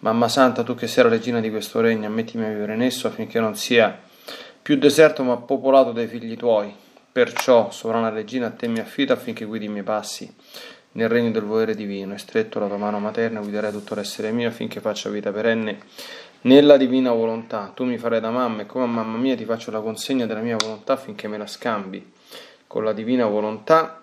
Mamma Santa, tu che sei la regina di questo regno, ammettimi a vivere in esso affinché non sia più deserto ma popolato dai figli tuoi. Perciò, sovrana regina, a te mi affido affinché guidi i miei passi nel regno del volere divino e stretto la tua mano materna guiderai tutto l'essere mio affinché faccia vita perenne nella divina volontà. Tu mi farai da mamma e come a mamma mia ti faccio la consegna della mia volontà affinché me la scambi con la divina volontà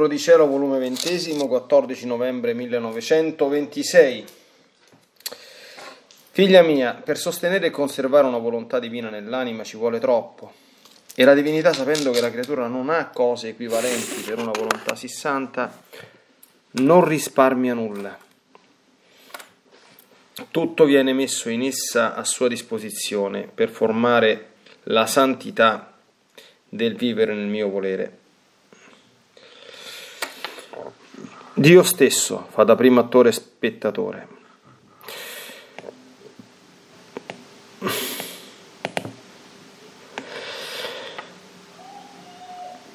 Libro di Cielo, volume XX, 14 novembre 1926. Figlia mia, per sostenere e conservare una volontà divina nell'anima ci vuole troppo. E la divinità, sapendo che la creatura non ha cose equivalenti per una volontà sì santa, non risparmia nulla. Tutto viene messo in essa a sua disposizione per formare la santità del vivere nel mio volere. Dio stesso fa da primo attore spettatore.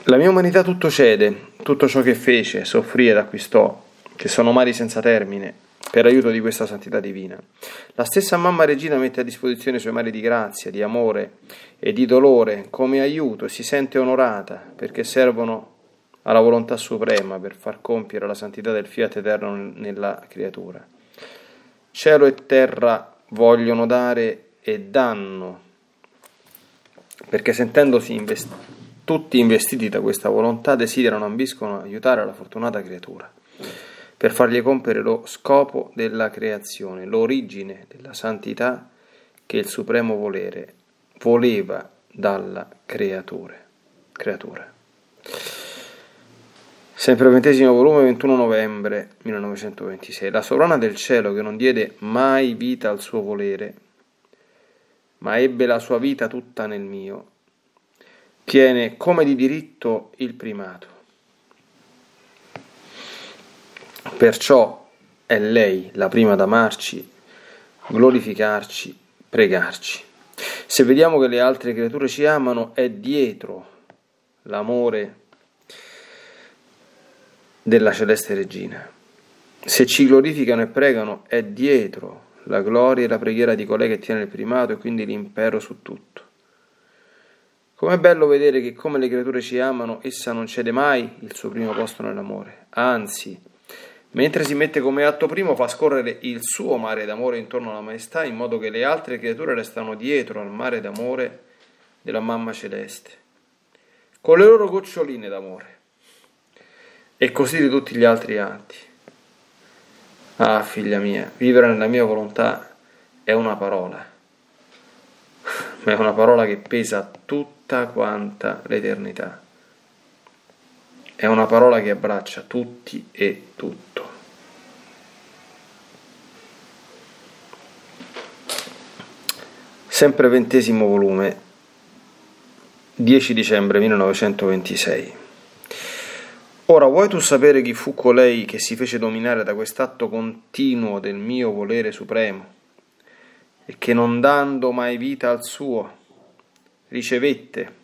La mia umanità tutto cede, tutto ciò che fece, soffrì ed acquistò, che sono mari senza termine, per aiuto di questa santità divina. La stessa mamma regina mette a disposizione i suoi mari di grazia, di amore e di dolore come aiuto e si sente onorata perché servono alla volontà suprema per far compiere la santità del fiat eterno nella creatura. Cielo e terra vogliono dare e danno perché sentendosi invest- tutti investiti da questa volontà desiderano, ambiscono aiutare la fortunata creatura per fargli compiere lo scopo della creazione, l'origine della santità che il supremo volere voleva dalla creatura. creatura. Sempre ventesimo volume, 21 novembre 1926. La sovrana del cielo che non diede mai vita al suo volere, ma ebbe la sua vita tutta nel mio, tiene come di diritto il primato Perciò è lei la prima ad amarci, glorificarci, pregarci. Se vediamo che le altre creature ci amano, è dietro l'amore della celeste regina. Se ci glorificano e pregano, è dietro la gloria e la preghiera di colei che tiene il primato e quindi l'impero su tutto. Com'è bello vedere che come le creature ci amano, essa non cede mai il suo primo posto nell'amore, anzi, Mentre si mette come atto primo fa scorrere il suo mare d'amore intorno alla maestà in modo che le altre creature restano dietro al mare d'amore della mamma celeste, con le loro goccioline d'amore. E così di tutti gli altri atti. Ah, figlia mia, vivere nella mia volontà è una parola, ma è una parola che pesa tutta quanta l'eternità. È una parola che abbraccia tutti e tutto. Sempre ventesimo volume, 10 dicembre 1926. Ora vuoi tu sapere chi fu colei che si fece dominare da quest'atto continuo del mio volere supremo e che non dando mai vita al suo ricevette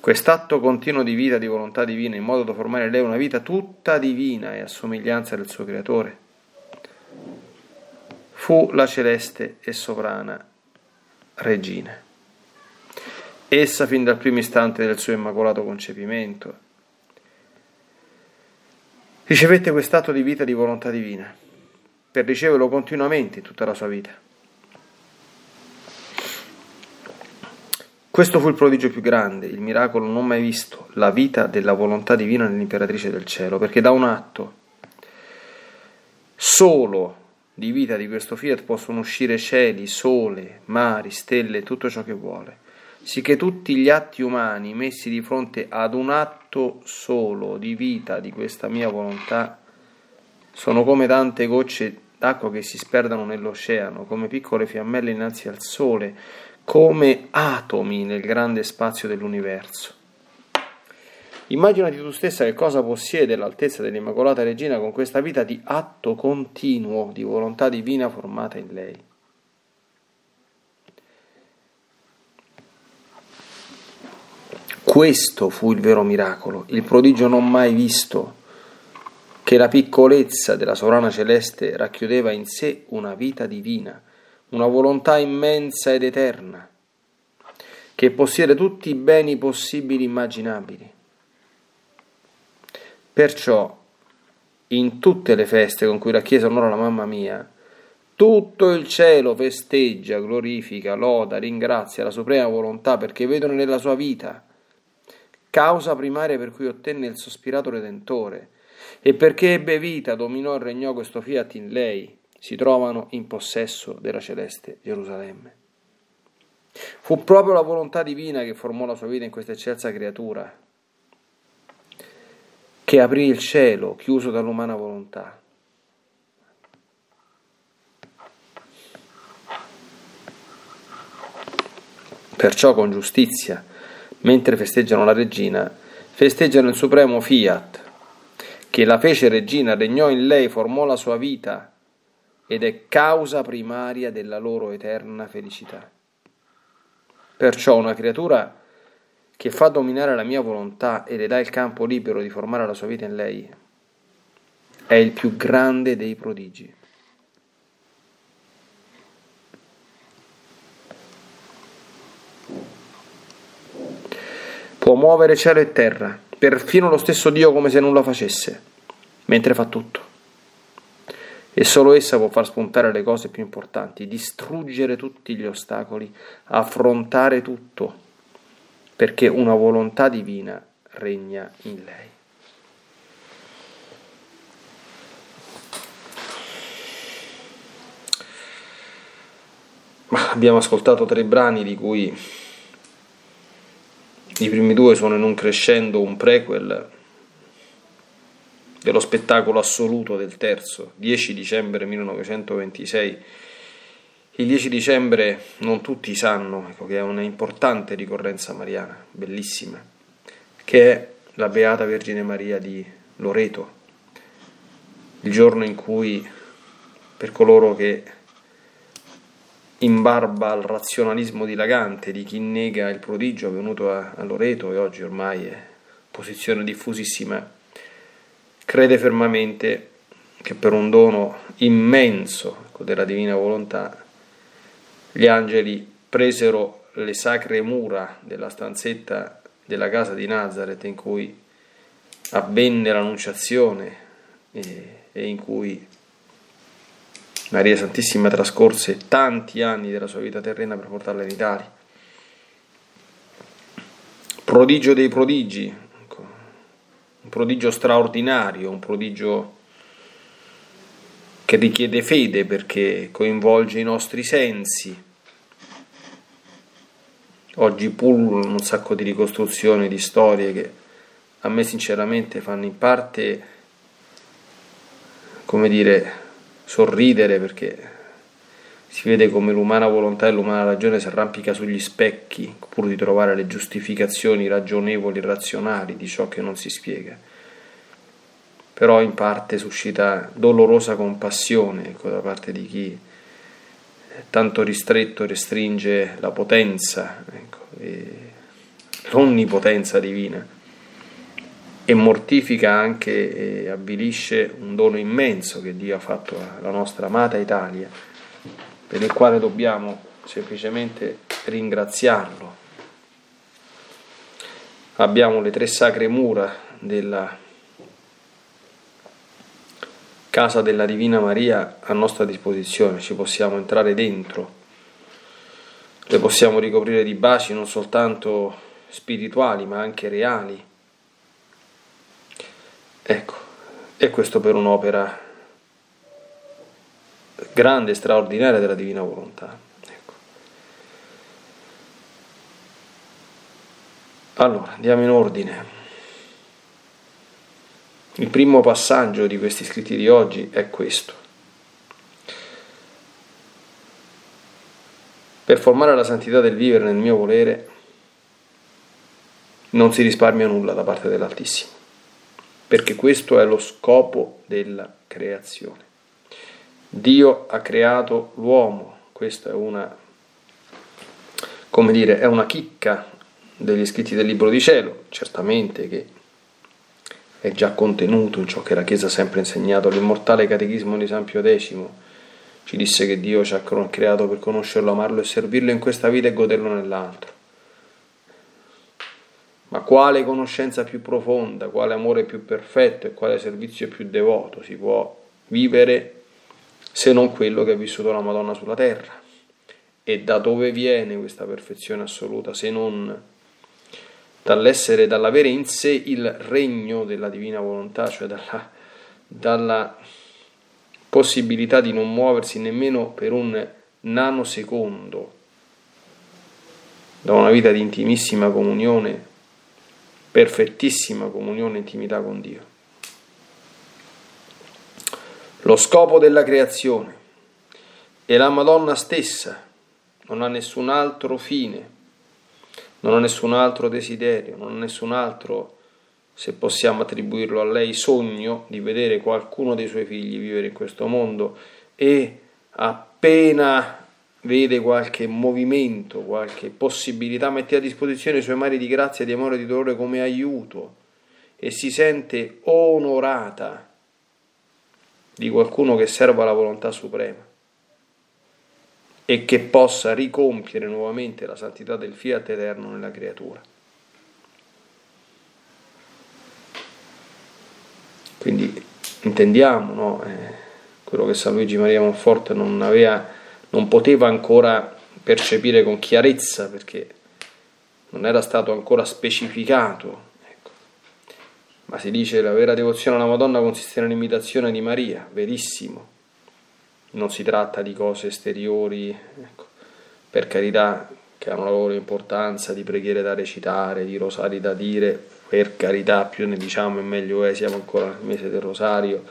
quest'atto continuo di vita di volontà divina in modo da formare lei una vita tutta divina e a somiglianza del suo creatore? fu la celeste e sovrana regina. Essa, fin dal primo istante del suo immacolato concepimento, ricevette quest'atto di vita di volontà divina, per riceverlo continuamente in tutta la sua vita. Questo fu il prodigio più grande, il miracolo non mai visto, la vita della volontà divina nell'imperatrice del cielo, perché da un atto solo di vita di questo fiat possono uscire cieli, sole, mari, stelle, tutto ciò che vuole, sicché tutti gli atti umani messi di fronte ad un atto solo di vita di questa mia volontà sono come tante gocce d'acqua che si sperdano nell'oceano, come piccole fiammelle innanzi al sole, come atomi nel grande spazio dell'universo. Immaginati tu stessa che cosa possiede l'altezza dell'Immacolata Regina con questa vita di atto continuo di volontà divina formata in lei. Questo fu il vero miracolo, il prodigio non mai visto, che la piccolezza della sovrana celeste racchiudeva in sé una vita divina, una volontà immensa ed eterna, che possiede tutti i beni possibili e immaginabili. Perciò, in tutte le feste con cui la Chiesa onora la mamma mia, tutto il cielo festeggia, glorifica, loda, ringrazia la suprema volontà perché vedono nella sua vita causa primaria per cui ottenne il sospirato Redentore e perché ebbe vita, dominò e regnò questo fiat in lei, si trovano in possesso della celeste Gerusalemme. Fu proprio la volontà divina che formò la sua vita in questa eccelsa creatura, che aprì il cielo chiuso dall'umana volontà. Perciò con giustizia, mentre festeggiano la regina, festeggiano il supremo fiat, che la fece regina, regnò in lei, formò la sua vita ed è causa primaria della loro eterna felicità. Perciò una creatura che fa dominare la mia volontà e le dà il campo libero di formare la sua vita in lei, è il più grande dei prodigi. Può muovere cielo e terra, perfino lo stesso Dio come se nulla facesse, mentre fa tutto. E solo essa può far spuntare le cose più importanti, distruggere tutti gli ostacoli, affrontare tutto, perché una volontà divina regna in lei. abbiamo ascoltato tre brani di cui i primi due sono in un crescendo, un prequel dello spettacolo assoluto del terzo, 10 dicembre 1926. Il 10 dicembre non tutti sanno ecco, che è una importante ricorrenza mariana, bellissima, che è la Beata Vergine Maria di Loreto, il giorno in cui per coloro che in barba al razionalismo dilagante di chi nega il prodigio avvenuto a, a Loreto e oggi ormai è posizione diffusissima, crede fermamente che per un dono immenso ecco, della divina volontà gli angeli presero le sacre mura della stanzetta della casa di Nazareth in cui avvenne l'annunciazione e, e in cui Maria Santissima trascorse tanti anni della sua vita terrena per portarla in Italia. Prodigio dei prodigi, ecco, un prodigio straordinario, un prodigio che richiede fede perché coinvolge i nostri sensi. Oggi pullulano un sacco di ricostruzioni, di storie che a me sinceramente fanno in parte, come dire, sorridere perché si vede come l'umana volontà e l'umana ragione si arrampica sugli specchi pur di trovare le giustificazioni ragionevoli e razionali di ciò che non si spiega. Però in parte suscita dolorosa compassione ecco, da parte di chi tanto ristretto restringe la potenza ecco, l'onnipotenza divina e mortifica anche e avvilisce un dono immenso che Dio ha fatto alla nostra amata Italia, per il quale dobbiamo semplicemente ringraziarlo. Abbiamo le tre sacre mura della casa della Divina Maria a nostra disposizione, ci possiamo entrare dentro, le possiamo ricoprire di baci non soltanto spirituali ma anche reali Ecco, e questo per un'opera grande e straordinaria della divina volontà. Ecco. Allora, andiamo in ordine. Il primo passaggio di questi scritti di oggi è questo. Per formare la santità del vivere nel mio volere non si risparmia nulla da parte dell'Altissimo perché questo è lo scopo della creazione. Dio ha creato l'uomo, questa è una, come dire, è una chicca degli scritti del Libro di Cielo, certamente che è già contenuto in ciò che la Chiesa ha sempre insegnato. L'immortale Catechismo di San Pio X ci disse che Dio ci ha creato per conoscerlo, amarlo e servirlo in questa vita e goderlo nell'altro. Ma quale conoscenza più profonda, quale amore più perfetto e quale servizio più devoto si può vivere se non quello che ha vissuto la Madonna sulla terra? E da dove viene questa perfezione assoluta se non dall'essere, dall'avere in sé il regno della divina volontà, cioè dalla, dalla possibilità di non muoversi nemmeno per un nanosecondo da una vita di intimissima comunione perfettissima comunione e intimità con Dio. Lo scopo della creazione e la Madonna stessa non ha nessun altro fine, non ha nessun altro desiderio, non ha nessun altro, se possiamo attribuirlo a lei, sogno di vedere qualcuno dei suoi figli vivere in questo mondo e appena vede qualche movimento, qualche possibilità, mette a disposizione i suoi mari di grazia, di amore e di dolore come aiuto e si sente onorata di qualcuno che serva la volontà suprema e che possa ricompiere nuovamente la santità del fiat eterno nella creatura. Quindi intendiamo no? eh, quello che San Luigi Maria Monforte non, aveva, non poteva ancora percepire con chiarezza perché non era stato ancora specificato. Ecco. Ma si dice che la vera devozione alla Madonna consiste nell'imitazione di Maria, verissimo. Non si tratta di cose esteriori, ecco. per carità, che hanno la loro importanza, di preghiere da recitare, di rosari da dire, per carità, più ne diciamo e meglio è, siamo ancora nel mese del rosario,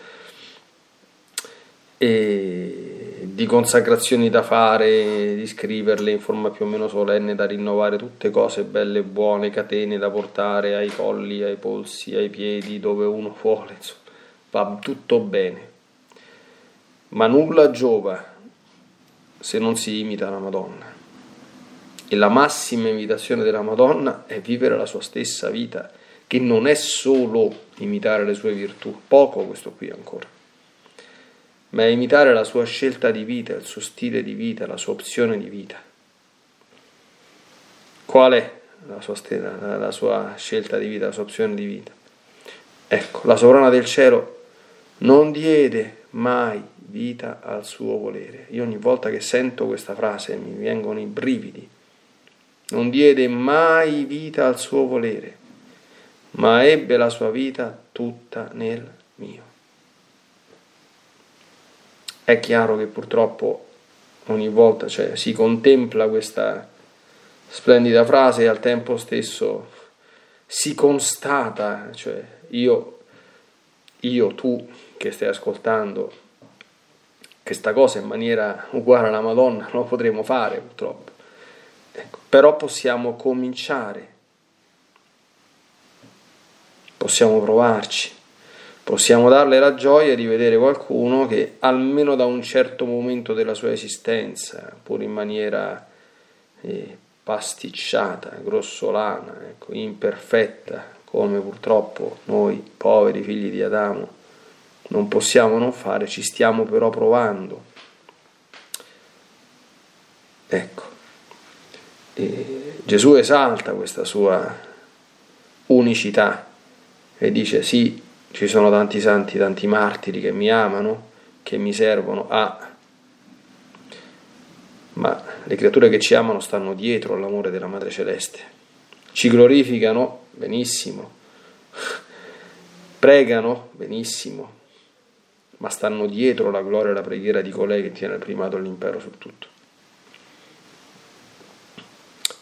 e di consacrazioni da fare, di scriverle in forma più o meno solenne, da rinnovare tutte cose belle e buone, catene da portare ai colli, ai polsi, ai piedi, dove uno vuole, insomma, va tutto bene. Ma nulla giova se non si imita la Madonna. E la massima imitazione della Madonna è vivere la sua stessa vita che non è solo imitare le sue virtù, poco questo qui ancora, ma è imitare la sua scelta di vita, il suo stile di vita, la sua opzione di vita. Qual è la sua, stella, la sua scelta di vita, la sua opzione di vita? Ecco, la sovrana del cielo non diede mai vita al suo volere. Io ogni volta che sento questa frase mi vengono i brividi. Non diede mai vita al suo volere ma ebbe la sua vita tutta nel mio. È chiaro che purtroppo ogni volta cioè, si contempla questa splendida frase e al tempo stesso si constata, cioè io, io, tu che stai ascoltando questa cosa in maniera uguale alla Madonna non lo potremo fare purtroppo. Ecco, però possiamo cominciare possiamo provarci, possiamo darle la gioia di vedere qualcuno che almeno da un certo momento della sua esistenza, pur in maniera eh, pasticciata, grossolana, ecco, imperfetta, come purtroppo noi poveri figli di Adamo non possiamo non fare, ci stiamo però provando. Ecco, e Gesù esalta questa sua unicità e dice sì, ci sono tanti santi, tanti martiri che mi amano, che mi servono a... Ma le creature che ci amano stanno dietro all'amore della Madre Celeste. Ci glorificano, benissimo. Pregano, benissimo. Ma stanno dietro la gloria e la preghiera di colei che tiene il primato dell'impero su tutto.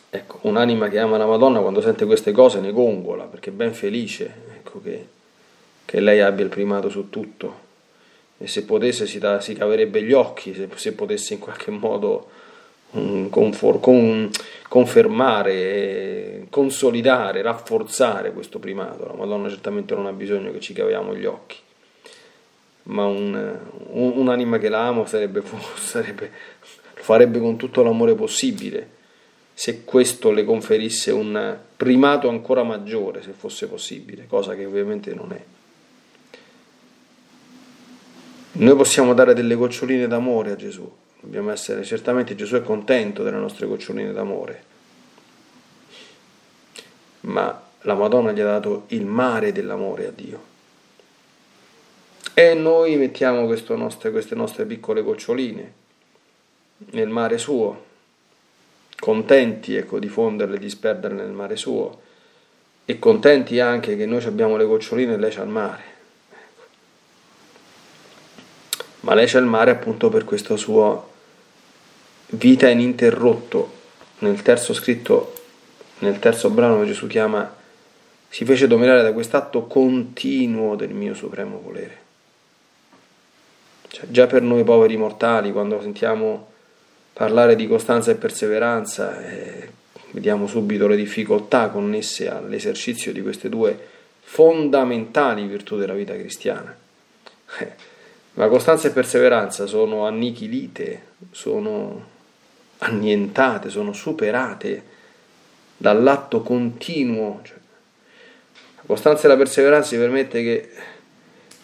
Ecco, un'anima che ama la Madonna quando sente queste cose ne gongola perché è ben felice ecco, che, che, lei abbia il primato su tutto e se potesse si, da, si caverebbe gli occhi, se, se potesse in qualche modo um, confor, con, confermare, consolidare, rafforzare questo primato. La Madonna certamente non ha bisogno che ci caviamo gli occhi, ma un, un, un'anima che la ama sarebbe, sarebbe, farebbe con tutto l'amore possibile se questo le conferisse un primato ancora maggiore, se fosse possibile, cosa che ovviamente non è. Noi possiamo dare delle goccioline d'amore a Gesù, dobbiamo essere, certamente Gesù è contento delle nostre goccioline d'amore, ma la Madonna gli ha dato il mare dell'amore a Dio. E noi mettiamo nostre, queste nostre piccole goccioline nel mare suo, contenti ecco, di fonderle, di sperderle nel mare suo e contenti anche che noi abbiamo le goccioline e lei c'ha il mare. Ecco. Ma lei c'ha il mare appunto per questa sua vita ininterrotto. Nel terzo scritto, nel terzo brano Gesù chiama, si fece dominare da quest'atto continuo del mio supremo volere. Cioè, già per noi poveri mortali, quando sentiamo parlare di costanza e perseveranza, eh, vediamo subito le difficoltà connesse all'esercizio di queste due fondamentali virtù della vita cristiana. Ma costanza e perseveranza sono annichilite, sono annientate, sono superate dall'atto continuo. Cioè, la costanza e la perseveranza ci permette che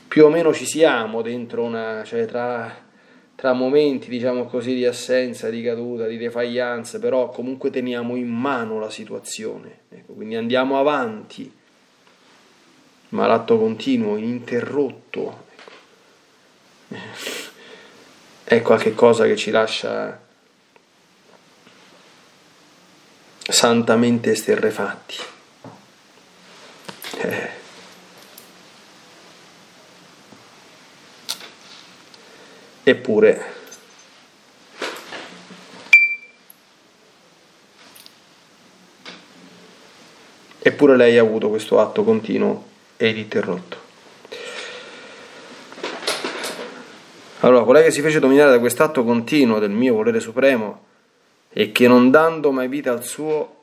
più o meno ci siamo dentro una, cioè tra, tra momenti, diciamo così, di assenza, di caduta, di defaglianza, però comunque teniamo in mano la situazione, ecco, quindi andiamo avanti, ma l'atto continuo, ininterrotto. È qualcosa che ci lascia santamente esterrefatti. Eh. Eppure, eppure lei ha avuto questo atto continuo e ininterrotto. Allora, colei che si fece dominare da quest'atto continuo del mio volere supremo e che non dando mai vita al suo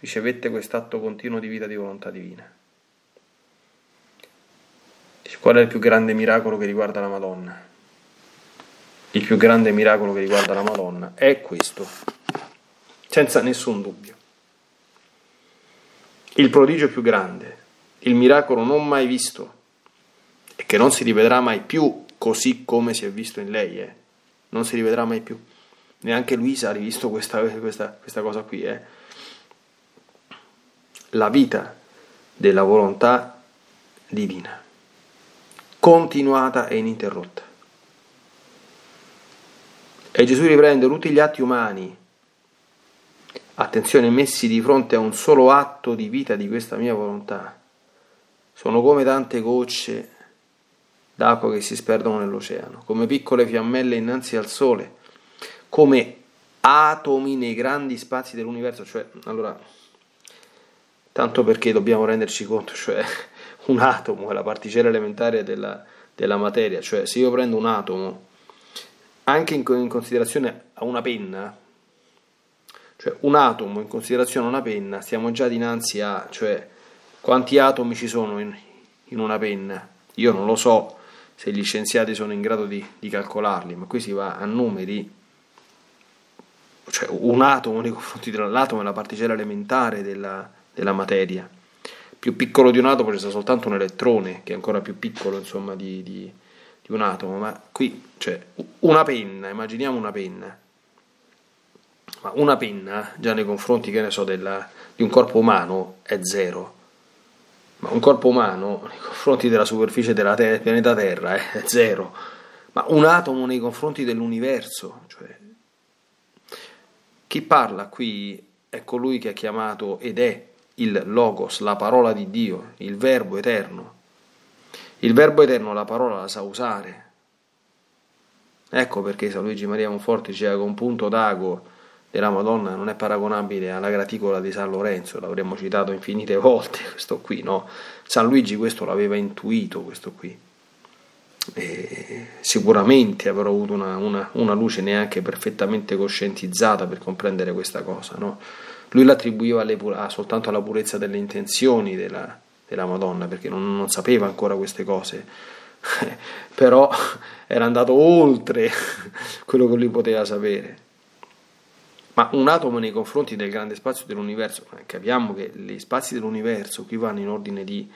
ricevette quest'atto continuo di vita di volontà divina. Qual è il più grande miracolo che riguarda la Madonna? il più grande miracolo che riguarda la Madonna è questo, senza nessun dubbio. Il prodigio più grande, il miracolo non mai visto e che non si rivedrà mai più così come si è visto in lei, eh. non si rivedrà mai più. Neanche Luisa ha rivisto questa, questa, questa cosa qui. Eh. La vita della volontà divina, continuata e ininterrotta. E Gesù riprende tutti gli atti umani, attenzione, messi di fronte a un solo atto di vita di questa mia volontà. Sono come tante gocce d'acqua che si sperdono nell'oceano, come piccole fiammelle innanzi al sole, come atomi nei grandi spazi dell'universo, cioè, allora, tanto perché dobbiamo renderci conto, cioè, un atomo è la particella elementare della, della materia, cioè, se io prendo un atomo anche in, in considerazione a una penna, cioè un atomo in considerazione a una penna, stiamo già dinanzi a, cioè quanti atomi ci sono in, in una penna. Io non lo so se gli scienziati sono in grado di, di calcolarli, ma qui si va a numeri, cioè un atomo nei confronti dell'atomo è la particella elementare della, della materia. Più piccolo di un atomo c'è soltanto un elettrone, che è ancora più piccolo insomma, di, di di un atomo, ma qui, cioè, una penna, immaginiamo una penna, ma una penna, già nei confronti, che ne so, della, di un corpo umano, è zero. Ma un corpo umano, nei confronti della superficie del ter- pianeta Terra, è zero. Ma un atomo nei confronti dell'universo, cioè, chi parla qui è colui che ha chiamato ed è il Logos, la parola di Dio, il Verbo eterno. Il Verbo Eterno la parola la sa usare. Ecco perché San Luigi Maria Monforte diceva che un punto d'ago della Madonna non è paragonabile alla graticola di San Lorenzo, l'avremmo citato infinite volte questo qui, no? San Luigi questo l'aveva intuito, questo qui. E sicuramente avrò avuto una, una, una, luce neanche perfettamente coscientizzata per comprendere questa cosa, no? Lui l'attribuiva alle, soltanto alla purezza delle intenzioni della, della Madonna, perché non, non sapeva ancora queste cose, però era andato oltre quello che lui poteva sapere. Ma un atomo nei confronti del grande spazio dell'universo, capiamo che gli spazi dell'universo qui vanno in ordine di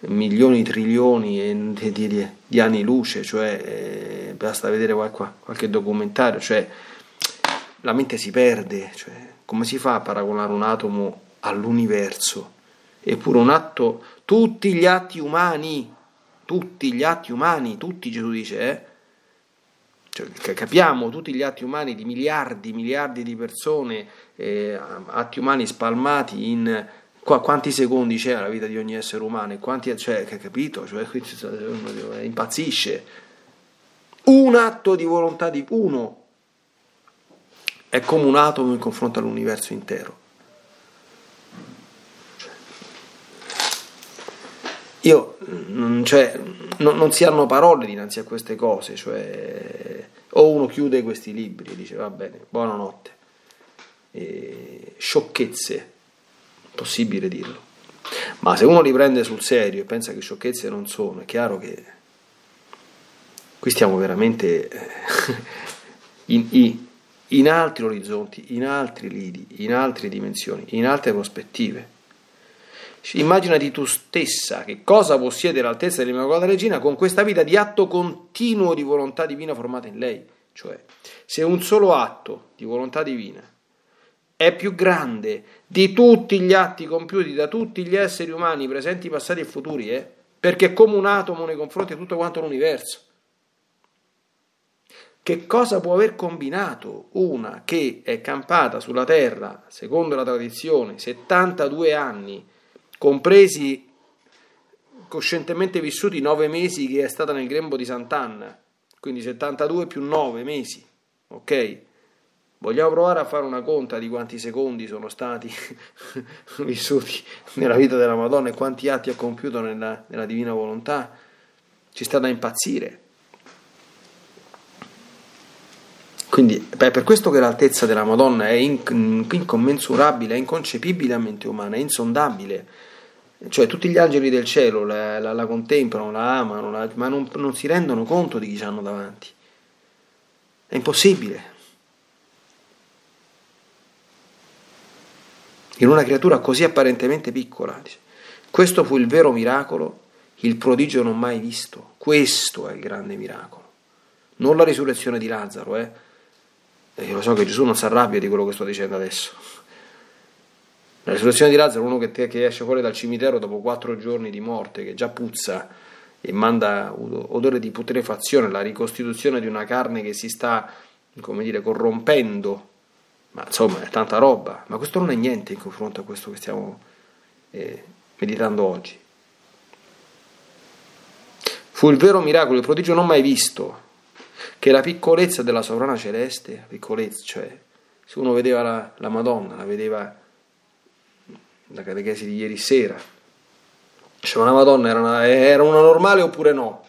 milioni, trilioni di, di, di anni luce, cioè eh, basta vedere qualche, qualche, documentario, cioè la mente si perde, cioè, come si fa a paragonare un atomo all'universo? eppure un atto, tutti gli atti umani, tutti gli atti umani, tutti Gesù dice, eh? Cioè, capiamo tutti gli atti umani di miliardi, miliardi di persone, eh, atti umani spalmati in qua, quanti secondi c'è la vita di ogni essere umano, quanti, cioè, capito? Cioè, impazzisce. Un atto di volontà di uno è come un atomo in confronto all'universo intero. Io, cioè, non, non, si hanno parole dinanzi a queste cose, cioè, o uno chiude questi libri e dice va bene, buonanotte, e sciocchezze, possibile dirlo, ma se uno li prende sul serio e pensa che sciocchezze non sono, è chiaro che qui stiamo veramente in, in, in altri orizzonti, in altri lidi, in altre dimensioni, in altre prospettive Immaginati tu stessa che cosa possiede l'altezza dell'Immacolata Regina con questa vita di atto continuo di volontà divina formata in lei. Cioè, se un solo atto di volontà divina è più grande di tutti gli atti compiuti da tutti gli esseri umani presenti, passati e futuri, eh? perché è come un atomo nei confronti di tutto quanto l'universo. Che cosa può aver combinato una che è campata sulla terra, secondo la tradizione, 72 anni, compresi coscientemente vissuti 9 mesi che è stata nel grembo di Sant'Anna, quindi 72 più 9 mesi, ok? Vogliamo provare a fare una conta di quanti secondi sono stati vissuti nella vita della Madonna e quanti atti ha compiuto nella, nella divina volontà? Ci sta da impazzire. Quindi beh, per questo che l'altezza della Madonna è incommensurabile, è inconcepibile a mente umana, è insondabile. Cioè tutti gli angeli del cielo la, la, la contemplano, la amano, la, ma non, non si rendono conto di chi hanno davanti. È impossibile. in una creatura così apparentemente piccola. Questo fu il vero miracolo, il prodigio non mai visto. Questo è il grande miracolo. Non la risurrezione di Lazzaro, eh. E lo so che Gesù non si arrabbia di quello che sto dicendo adesso. La risurrezione di Lazzaro, uno che, te, che esce fuori dal cimitero dopo quattro giorni di morte, che già puzza e manda odore di putrefazione, la ricostituzione di una carne che si sta, come dire, corrompendo ma insomma è tanta roba, ma questo non è niente in confronto a questo che stiamo eh, meditando oggi. Fu il vero miracolo, il prodigio non mai visto, che la piccolezza della sovrana celeste, piccolezza, cioè se uno vedeva la, la Madonna, la vedeva la catechesi di ieri sera, diceva la Madonna era una, era una normale oppure no?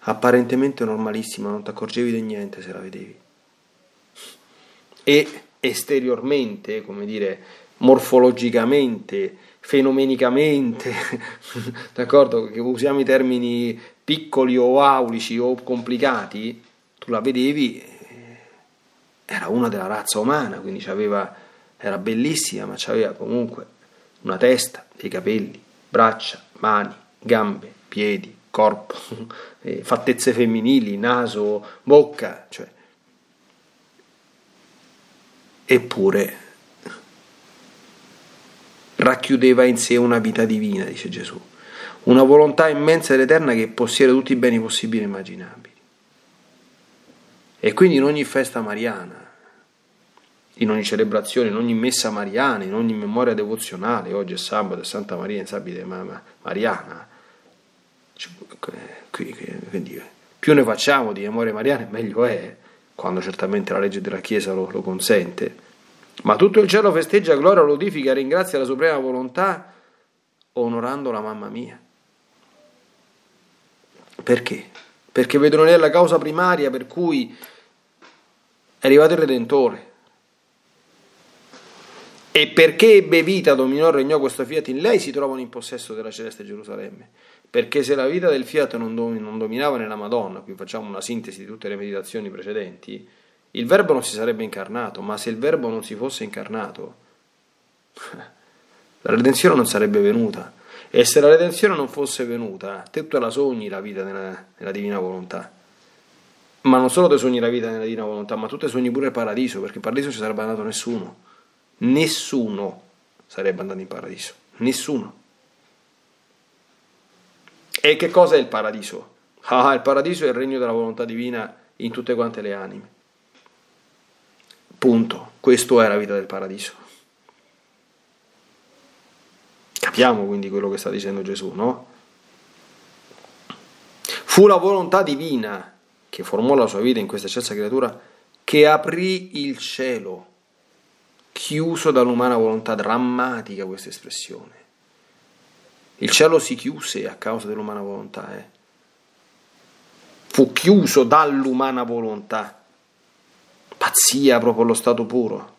Apparentemente normalissima, non ti accorgevi di niente se la vedevi e esteriormente, come dire, morfologicamente, fenomenicamente, d'accordo? Che usiamo i termini piccoli o aulici o complicati, tu la vedevi, eh, era una della razza umana, quindi era bellissima, ma aveva comunque una testa, dei capelli, braccia, mani, gambe, piedi, corpo, eh, fattezze femminili, naso, bocca, cioè eppure racchiudeva in sé una vita divina, dice Gesù, una volontà immensa ed eterna che possiede tutti i beni possibili e immaginabili. E quindi in ogni festa mariana, in ogni celebrazione, in ogni messa mariana, in ogni memoria devozionale, oggi è sabato, è Santa Maria in sabide Mariana, quindi più ne facciamo di memorie mariane meglio è quando certamente la legge della Chiesa lo, lo consente. Ma tutto il cielo festeggia, gloria, lodifica, ringrazia la suprema volontà, onorando la mamma mia. Perché? Perché vedono lei la causa primaria per cui è arrivato il Redentore. E perché ebbe vita, dominò regnò questo fiat in lei, si trovano in possesso della celeste Gerusalemme. Perché se la vita del fiat non, dominava nella Madonna, qui facciamo una sintesi di tutte le meditazioni precedenti, il verbo non si sarebbe incarnato, ma se il verbo non si fosse incarnato, la redenzione non sarebbe venuta. E se la redenzione non fosse venuta, te tu la sogni la vita nella, nella divina volontà. Ma non solo te sogni la vita nella divina volontà, ma tu te sogni pure il paradiso, perché in paradiso ci sarebbe andato nessuno. Nessuno sarebbe andato in paradiso. Nessuno. E che cosa è il paradiso? Ah, il paradiso è il regno della volontà divina in tutte quante le anime. Punto. Questo è la vita del paradiso. Capiamo quindi quello che sta dicendo Gesù, no? Fu la volontà divina che formò la sua vita in questa eccelsa creatura che aprì il cielo, chiuso dall'umana volontà, drammatica questa espressione. Il cielo si chiuse a causa dell'umana volontà, eh. fu chiuso dall'umana volontà. Pazzia proprio allo stato puro.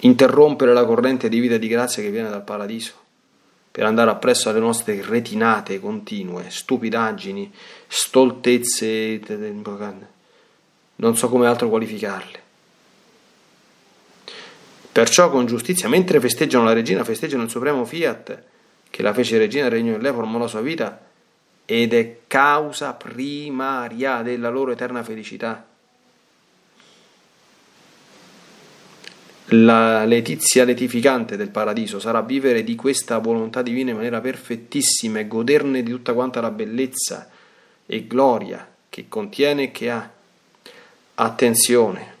Interrompere la corrente di vita e di grazia che viene dal paradiso per andare appresso alle nostre retinate continue, stupidaggini, stoltezze, non so come altro qualificarle. Perciò con giustizia, mentre festeggiano la regina, festeggiano il supremo fiat che la fece regina del regno di lei, formò la sua vita ed è causa primaria della loro eterna felicità. La letizia letificante del paradiso sarà vivere di questa volontà divina in maniera perfettissima e goderne di tutta quanta la bellezza e gloria che contiene e che ha. Attenzione,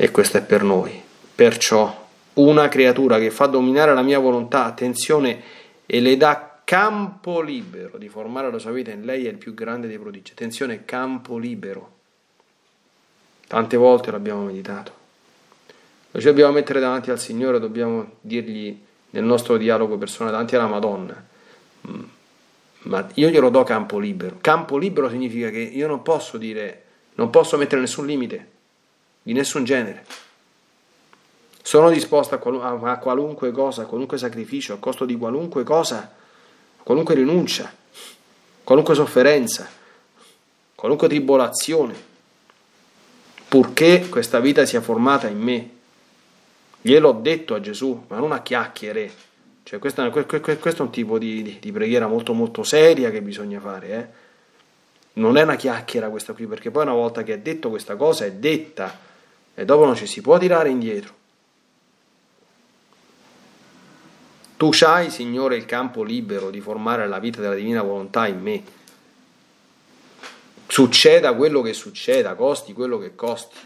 e questo è per noi. Perciò una creatura che fa dominare la mia volontà, attenzione, e le dà campo libero di formare la sua vita in lei è il più grande dei prodigi. Attenzione, campo libero. Tante volte l'abbiamo meditato. Noi ci dobbiamo mettere davanti al Signore, dobbiamo dirgli nel nostro dialogo personale davanti alla Madonna. Mm, ma io glielo do campo libero. Campo libero significa che io non posso dire, non posso mettere nessun limite di nessun genere. Sono disposto a, qual- a qualunque cosa, a qualunque sacrificio, a costo di qualunque cosa, a qualunque rinuncia, qualunque sofferenza, qualunque tribolazione, purché questa vita sia formata in me. Gliel'ho detto a Gesù, ma non a chiacchiere. Cioè, questo è un tipo di, di, di, preghiera molto molto seria che bisogna fare. Eh? Non è una chiacchiera questa qui, perché poi una volta che è detto questa cosa è detta e dopo non ci si può tirare indietro. Tu c'hai, Signore, il campo libero di formare la vita della divina volontà in me. Succeda quello che succeda, costi quello che costi.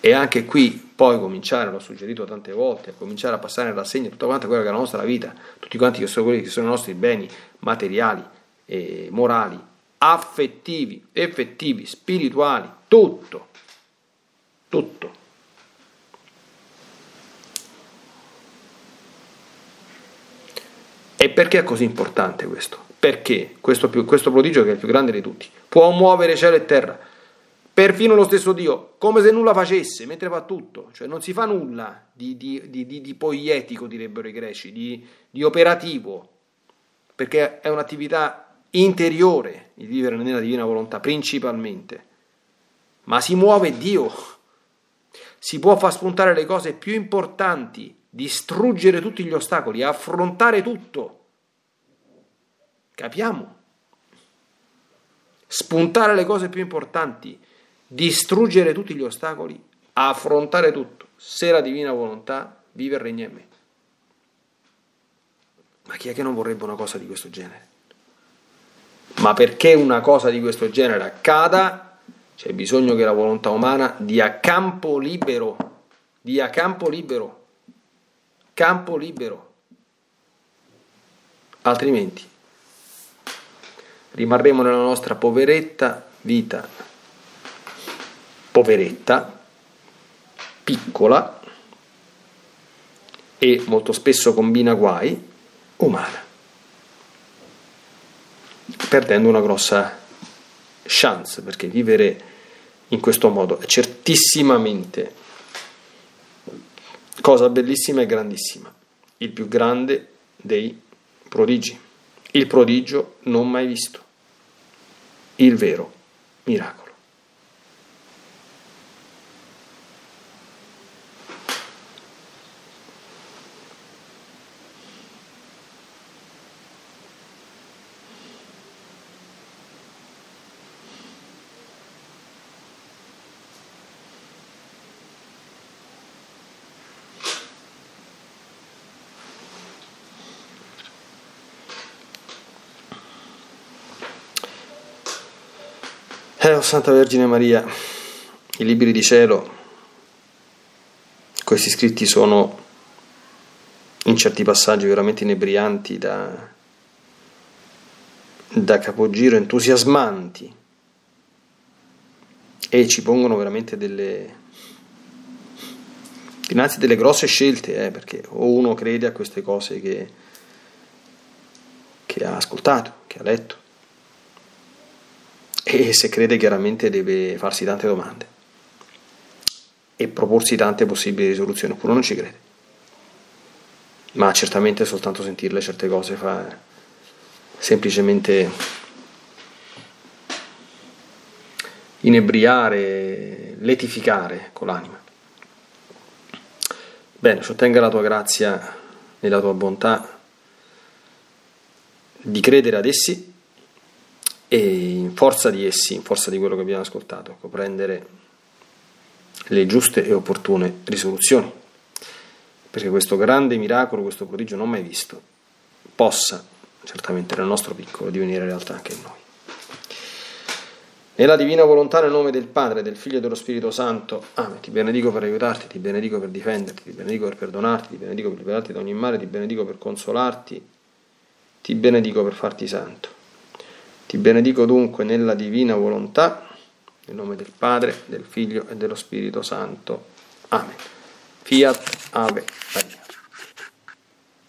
E anche qui poi cominciare, l'ho suggerito tante volte, a cominciare a passare in rassegna tutta quanta quella che è la nostra vita, tutti quanti che sono quelli che sono i nostri beni materiali e morali, affettivi, effettivi, spirituali, tutto, tutto. E perché è così importante questo? Perché questo, più, questo prodigio che è il più grande di tutti può muovere cielo e terra, perfino lo stesso Dio, come se nulla facesse, mentre fa tutto, cioè non si fa nulla di, di, di, di poietico, direbbero i greci, di operativo, perché è un'attività interiore il vivere nella divina volontà principalmente, ma si muove Dio. Si può far spuntare le cose più importanti, distruggere tutti gli ostacoli, affrontare tutto. Capiamo? Spuntare le cose più importanti, distruggere tutti gli ostacoli, affrontare tutto. Se la divina volontà vive e regna in me. Ma chi è che non vorrebbe una cosa di questo genere? Ma perché una cosa di questo genere accada, c'è bisogno che la volontà umana dia campo libero, dia campo libero, campo libero. Altrimenti rimarremo nella nostra poveretta vita, poveretta, piccola e molto spesso combina guai, umana perdendo una grossa chance, perché vivere in questo modo è certissimamente cosa bellissima e grandissima, il più grande dei prodigi, il prodigio non mai visto, il vero miracolo. Oh Santa Vergine Maria, i libri di cielo, questi scritti sono in certi passaggi veramente inebrianti da, da capogiro, entusiasmanti. E ci pongono veramente delle dinanzi delle grosse scelte, eh, perché o uno crede a queste cose che, che ha ascoltato, che ha letto, e se crede chiaramente deve farsi tante domande e proporsi tante possibili risoluzioni, oppure non ci crede. Ma certamente soltanto sentirle certe cose fa semplicemente inebriare, letificare con l'anima. Bene, ci la tua grazia e la tua bontà di credere ad essi e in forza di essi, in forza di quello che abbiamo ascoltato, ecco, prendere le giuste e opportune risoluzioni, perché questo grande miracolo, questo prodigio non mai visto, possa certamente nel nostro piccolo divenire realtà anche in noi. Nella divina volontà, nel nome del Padre, del Figlio e dello Spirito Santo, Amen. Ti benedico per aiutarti, ti benedico per difenderti, ti benedico per perdonarti, ti benedico per liberarti da ogni male, ti benedico per consolarti, ti benedico per farti santo. Ti benedico dunque nella divina volontà, nel nome del Padre, del Figlio e dello Spirito Santo. Amen. Fiat Ave.